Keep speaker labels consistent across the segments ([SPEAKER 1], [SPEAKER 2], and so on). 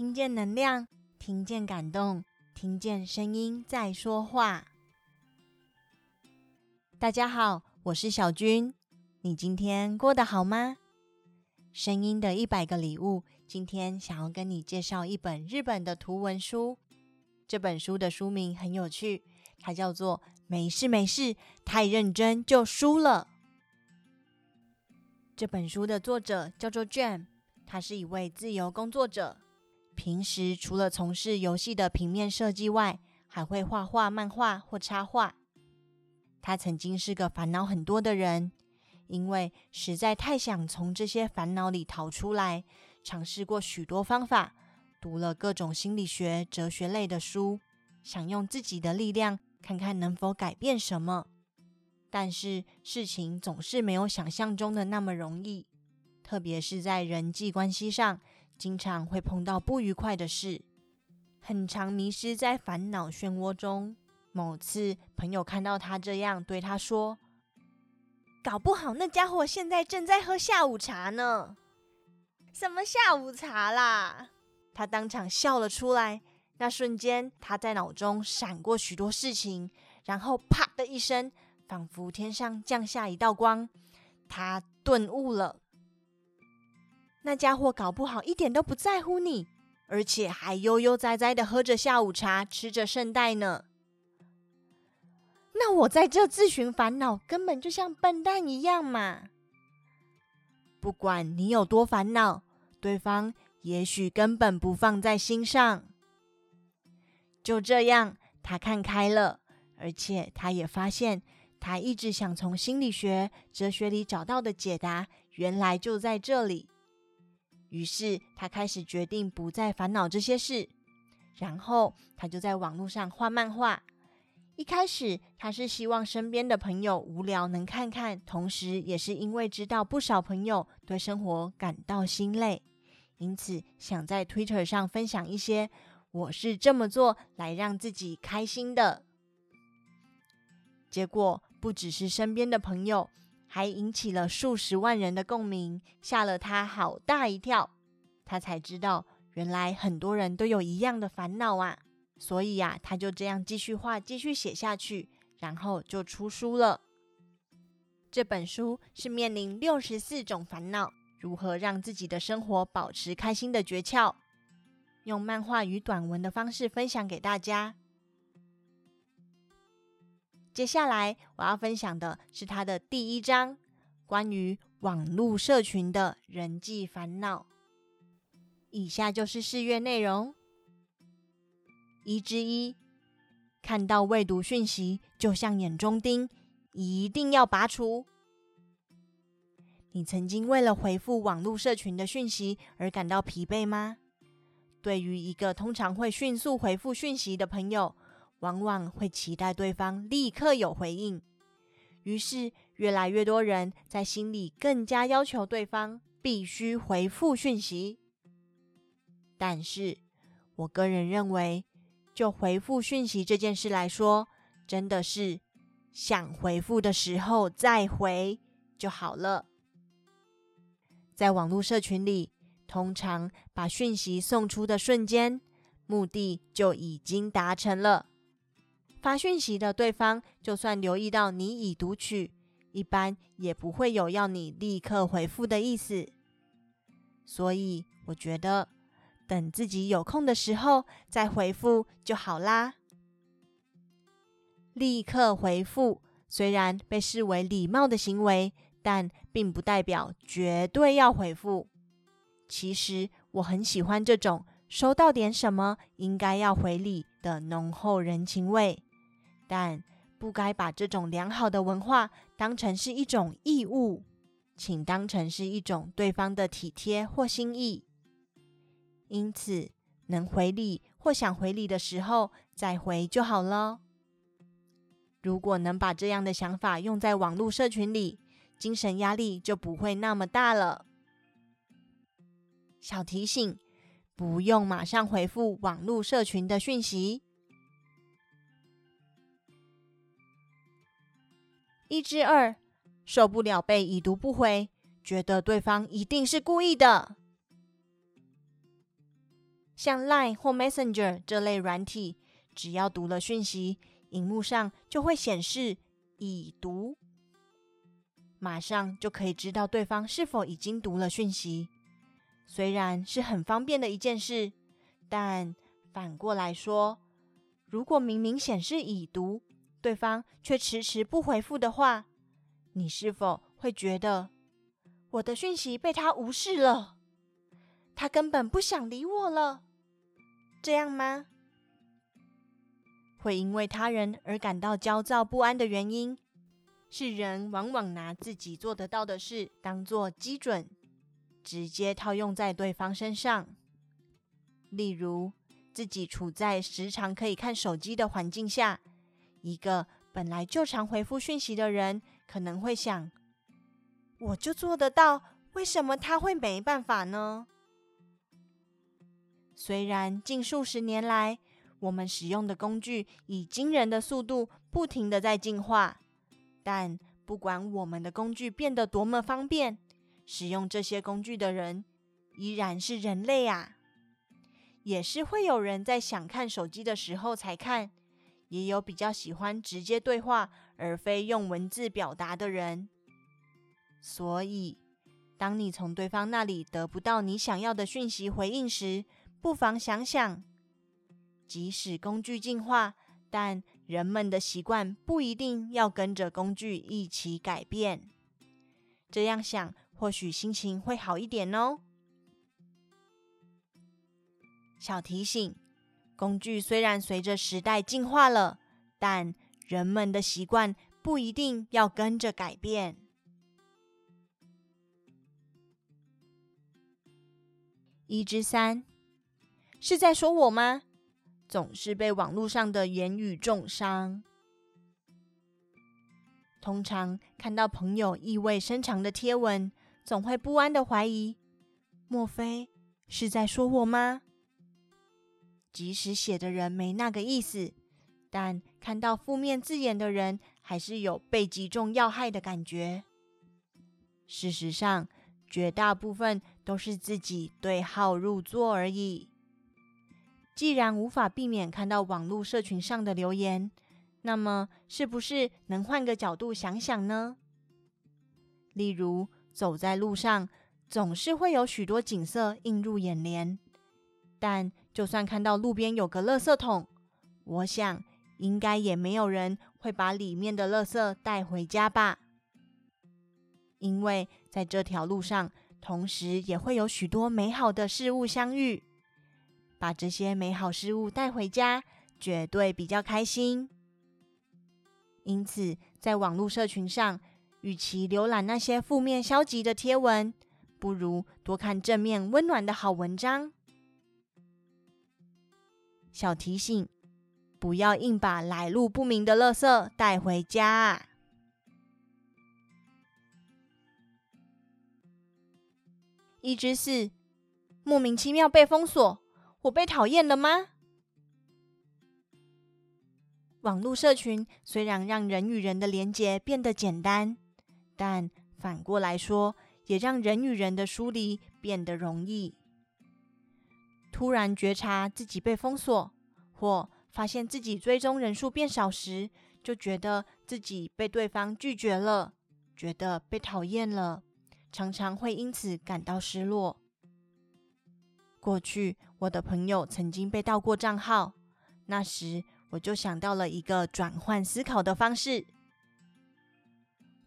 [SPEAKER 1] 听见能量，听见感动，听见声音在说话。大家好，我是小君，你今天过得好吗？声音的一百个礼物，今天想要跟你介绍一本日本的图文书。这本书的书名很有趣，它叫做《没事没事，太认真就输了》。这本书的作者叫做 Jam，他是一位自由工作者。平时除了从事游戏的平面设计外，还会画画、漫画或插画。他曾经是个烦恼很多的人，因为实在太想从这些烦恼里逃出来，尝试过许多方法，读了各种心理学、哲学类的书，想用自己的力量看看能否改变什么。但是事情总是没有想象中的那么容易，特别是在人际关系上。经常会碰到不愉快的事，很常迷失在烦恼漩涡中。某次，朋友看到他这样，对他说：“搞不好那家伙现在正在喝下午茶呢。”“什么下午茶啦？”他当场笑了出来。那瞬间，他在脑中闪过许多事情，然后啪的一声，仿佛天上降下一道光，他顿悟了。那家伙搞不好一点都不在乎你，而且还悠悠哉哉的喝着下午茶，吃着圣代呢。那我在这自寻烦恼，根本就像笨蛋一样嘛。不管你有多烦恼，对方也许根本不放在心上。就这样，他看开了，而且他也发现，他一直想从心理学、哲学里找到的解答，原来就在这里。于是他开始决定不再烦恼这些事，然后他就在网络上画漫画。一开始他是希望身边的朋友无聊能看看，同时也是因为知道不少朋友对生活感到心累，因此想在 Twitter 上分享一些我是这么做来让自己开心的。结果不只是身边的朋友。还引起了数十万人的共鸣，吓了他好大一跳。他才知道，原来很多人都有一样的烦恼啊！所以呀，他就这样继续画，继续写下去，然后就出书了。这本书是面临六十四种烦恼，如何让自己的生活保持开心的诀窍，用漫画与短文的方式分享给大家。接下来我要分享的是他的第一章，关于网络社群的人际烦恼。以下就是试阅内容：一之一，看到未读讯息就像眼中钉，一定要拔除。你曾经为了回复网络社群的讯息而感到疲惫吗？对于一个通常会迅速回复讯息的朋友，往往会期待对方立刻有回应，于是越来越多人在心里更加要求对方必须回复讯息。但是，我个人认为，就回复讯息这件事来说，真的是想回复的时候再回就好了。在网络社群里，通常把讯息送出的瞬间，目的就已经达成了。发讯息的对方，就算留意到你已读取，一般也不会有要你立刻回复的意思。所以，我觉得等自己有空的时候再回复就好啦。立刻回复虽然被视为礼貌的行为，但并不代表绝对要回复。其实，我很喜欢这种收到点什么应该要回礼的浓厚人情味。但不该把这种良好的文化当成是一种义务，请当成是一种对方的体贴或心意。因此，能回礼或想回礼的时候再回就好了。如果能把这样的想法用在网络社群里，精神压力就不会那么大了。小提醒：不用马上回复网络社群的讯息。一之二，受不了被已读不回，觉得对方一定是故意的。像 Line 或 Messenger 这类软体，只要读了讯息，荧幕上就会显示已读，马上就可以知道对方是否已经读了讯息。虽然是很方便的一件事，但反过来说，如果明明显示已读，对方却迟迟不回复的话，你是否会觉得我的讯息被他无视了？他根本不想理我了，这样吗？会因为他人而感到焦躁不安的原因，是人往往拿自己做得到的事当做基准。直接套用在对方身上，例如自己处在时常可以看手机的环境下，一个本来就常回复讯息的人，可能会想：我就做得到，为什么他会没办法呢？虽然近数十年来，我们使用的工具以惊人的速度不停的在进化，但不管我们的工具变得多么方便。使用这些工具的人依然是人类啊，也是会有人在想看手机的时候才看，也有比较喜欢直接对话而非用文字表达的人。所以，当你从对方那里得不到你想要的讯息回应时，不妨想想，即使工具进化，但人们的习惯不一定要跟着工具一起改变。这样想。或许心情会好一点哦。小提醒：工具虽然随着时代进化了，但人们的习惯不一定要跟着改变。一之三，是在说我吗？总是被网络上的言语重伤。通常看到朋友意味深长的贴文。总会不安的怀疑，莫非是在说我吗？即使写的人没那个意思，但看到负面字眼的人，还是有被击中要害的感觉。事实上，绝大部分都是自己对号入座而已。既然无法避免看到网络社群上的留言，那么是不是能换个角度想想呢？例如，走在路上，总是会有许多景色映入眼帘。但就算看到路边有个垃圾桶，我想应该也没有人会把里面的垃圾带回家吧？因为在这条路上，同时也会有许多美好的事物相遇。把这些美好事物带回家，绝对比较开心。因此，在网络社群上，与其浏览那些负面消极的贴文，不如多看正面温暖的好文章。小提醒：不要硬把来路不明的垃圾带回家。一之四，莫名其妙被封锁，我被讨厌了吗？网络社群虽然让人与人的连结变得简单。但反过来说，也让人与人的疏离变得容易。突然觉察自己被封锁，或发现自己追踪人数变少时，就觉得自己被对方拒绝了，觉得被讨厌了，常常会因此感到失落。过去我的朋友曾经被盗过账号，那时我就想到了一个转换思考的方式。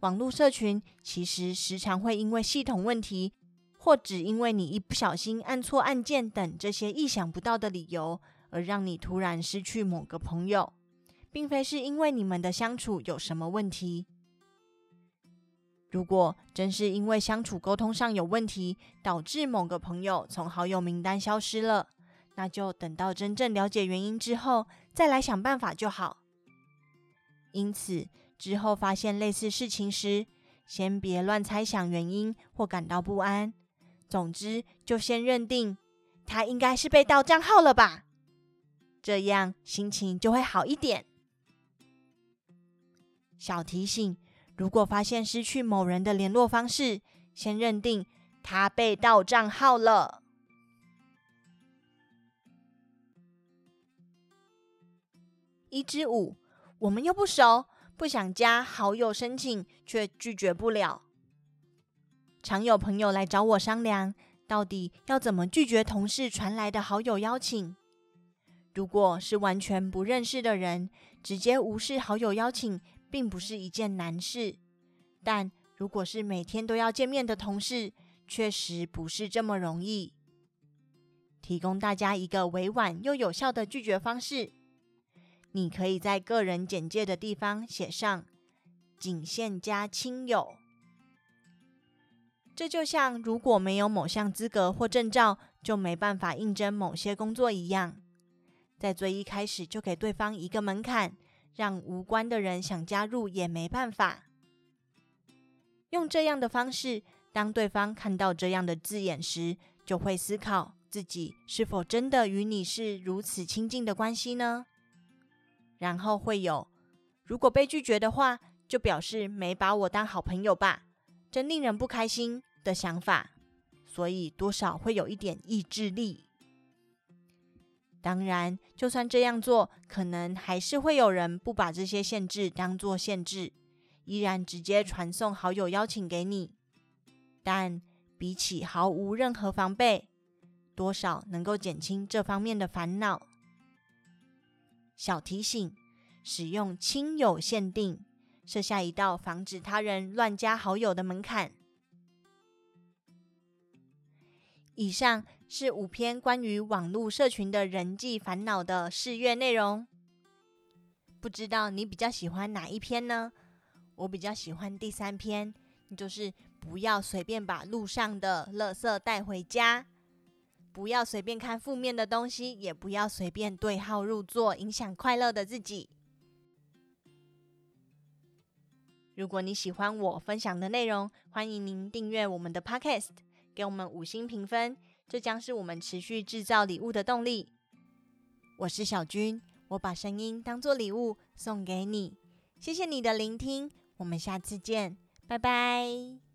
[SPEAKER 1] 网络社群其实时常会因为系统问题，或只因为你一不小心按错按键等这些意想不到的理由，而让你突然失去某个朋友，并非是因为你们的相处有什么问题。如果真是因为相处沟通上有问题，导致某个朋友从好友名单消失了，那就等到真正了解原因之后，再来想办法就好。因此，之后发现类似事情时，先别乱猜想原因或感到不安。总之就先认定他应该是被盗账号了吧这样心情就会好一点。小提醒如果发现失去某人的联络方式先认定他被盗账号了。一之五我们又不熟不想加好友申请却拒绝不了常有朋友来找我商量，到底要怎么拒绝同事传来的好友邀请。如果是完全不认识的人，直接无视好友邀请，并不是一件难事。但如果是每天都要见面的同事，确实不是这么容易。提供大家一个委婉又有效的拒绝方式：你可以在个人简介的地方写上“仅限加亲友”。这就像如果没有某项资格或证照，就没办法应征某些工作一样。在最一开始就给对方一个门槛，让无关的人想加入也没办法。用这样的方式，当对方看到这样的字眼时，就会思考自己是否真的与你是如此亲近的关系呢？然后会有，如果被拒绝的话，就表示没把我当好朋友吧，真令人不开心的想法。所以多少会有一点意志力。当然，就算这样做，可能还是会有人不把这些限制当作限制，依然直接传送好友邀请给你。但比起毫无任何防备，多少能够减轻这方面的烦恼。小提醒：使用亲友限定，设下一道防止他人乱加好友的门槛。以上是五篇关于网络社群的人际烦恼的试阅内容，不知道你比较喜欢哪一篇呢？我比较喜欢第三篇，就是不要随便把路上的垃圾带回家，不要随便看负面的东西，也不要随便对号入座，影响快乐的自己。如果你喜欢我分享的内容，欢迎您订阅我们的 Podcast。给我们五星评分，这将是我们持续制造礼物的动力。我是小军，我把声音当做礼物送给你，谢谢你的聆听，我们下次见，拜拜。